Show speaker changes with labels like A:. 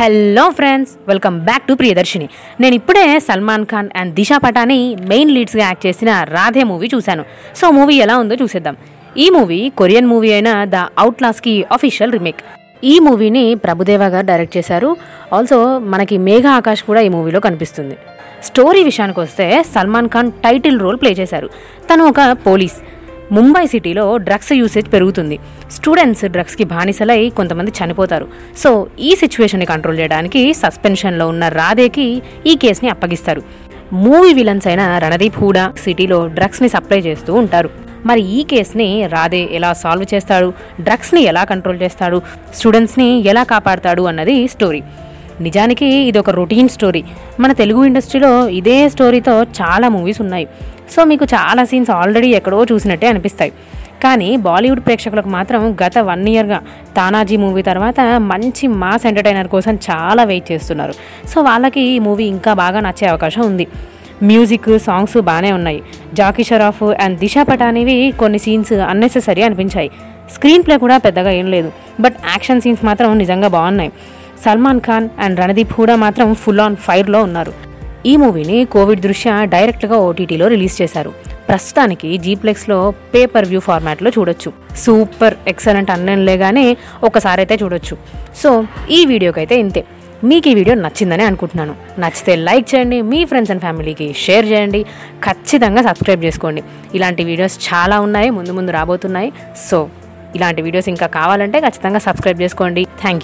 A: Hello friends welcome back to Priyadarshini. నేను ఇప్పుడే Salman Khan and Disha Patani main లీడ్స్గా యాక్ట్ చేసిన రాధే మూవీ చూశాను. సో మూవీ ఎలా ఉందో చూసేద్దాం. ఈ మూవీ కొరియన్ మూవీ అయిన ద అవుట్లాస్కి అఫీషియల్ రిమేక్ ఈ మూవీని ప్రభుదేవ గారు డైరెక్ట్ చేశారు. ఆల్సో మనకి మేఘ ఆకాష్ కూడా ఈ మూవీలో కనిపిస్తుంది. స్టోరీ విషయానికి వస్తే Salman Khan title role play చేశారు. తను ఒక పోలీస్. ముంబై సిటీలో డ్రగ్స్ యూసేజ్ పెరుగుతుంది. స్టూడెంట్స్ డ్రగ్స్కి బానిసలై కొంతమంది చనిపోతారు. సో ఈ సిచ్యువేషన్ని కంట్రోల్ చేయడానికి సస్పెన్షన్లో ఉన్న రాధేకి ఈ కేసుని అప్పగిస్తారు. మూవీ విలన్స్ అయిన రణదీప్ హూడా సిటీలో డ్రగ్స్ని సప్లై చేస్తూ ఉంటారు. మరి ఈ కేసుని రాధే ఎలా సాల్వ్ చేస్తాడు? డ్రగ్స్ని ఎలా కంట్రోల్ చేస్తాడు? స్టూడెంట్స్ని ఎలా కాపాడతాడు అన్నది స్టోరీ. నిజానికి ఇది ఒక రొటీన్ స్టోరీ. మన తెలుగు ఇండస్ట్రీలో ఇదే స్టోరీతో చాలా మూవీస్ ఉన్నాయి. సో మీకు చాలా సీన్స్ ఆల్రెడీ ఎక్కడో చూసినట్టే అనిపిస్తాయి. కానీ బాలీవుడ్ ప్రేక్షకులకు మాత్రం గత వన్ ఇయర్గా తానాజీ మూవీ తర్వాత మంచి మాస్ ఎంటర్టైనర్ కోసం చాలా వెయిట్ చేస్తున్నారు. సో వాళ్ళకి ఈ మూవీ ఇంకా బాగా నచ్చే అవకాశం ఉంది. మ్యూజిక్ సాంగ్స్ బాగానే ఉన్నాయి. జాకీ షరాఫ్ అండ్ దిశా పటానివి కొన్ని సీన్స్ అన్నెసెసరీ అనిపించాయి. స్క్రీన్ ప్లే కూడా పెద్దగా ఏం లేదు. బట్ యాక్షన్ సీన్స్ మాత్రం నిజంగా బాగున్నాయి. సల్మాన్ ఖాన్ అండ్ రణదీప్ హూడా మాత్రం ఫుల్ ఆన్ ఫైర్లో ఉన్నారు. ఈ మూవీని కోవిడ్ దృష్ట్యా డైరెక్ట్గా ఓటీటీలో రిలీజ్ చేశారు. ప్రస్తుతానికి జీప్లెక్స్లో పేపర్ వ్యూ ఫార్మాట్లో చూడొచ్చు. సూపర్ ఎక్సలెంట్ అన్నలే ఒకసారి అయితే చూడొచ్చు. సో ఈ వీడియోకైతే ఇంతే. మీకు ఈ వీడియో నచ్చిందని అనుకుంటున్నాను. నచ్చితే లైక్ చేయండి మీ ఫ్రెండ్స్ అండ్ ఫ్యామిలీకి షేర్ చేయండి ఖచ్చితంగా సబ్స్క్రైబ్ చేసుకోండి. ఇలాంటి వీడియోస్ చాలా ఉన్నాయి ముందు ముందు రాబోతున్నాయి. సో ఇలాంటి వీడియోస్ ఇంకా కావాలంటే ఖచ్చితంగా సబ్స్క్రైబ్ చేసుకోండి. Thank you.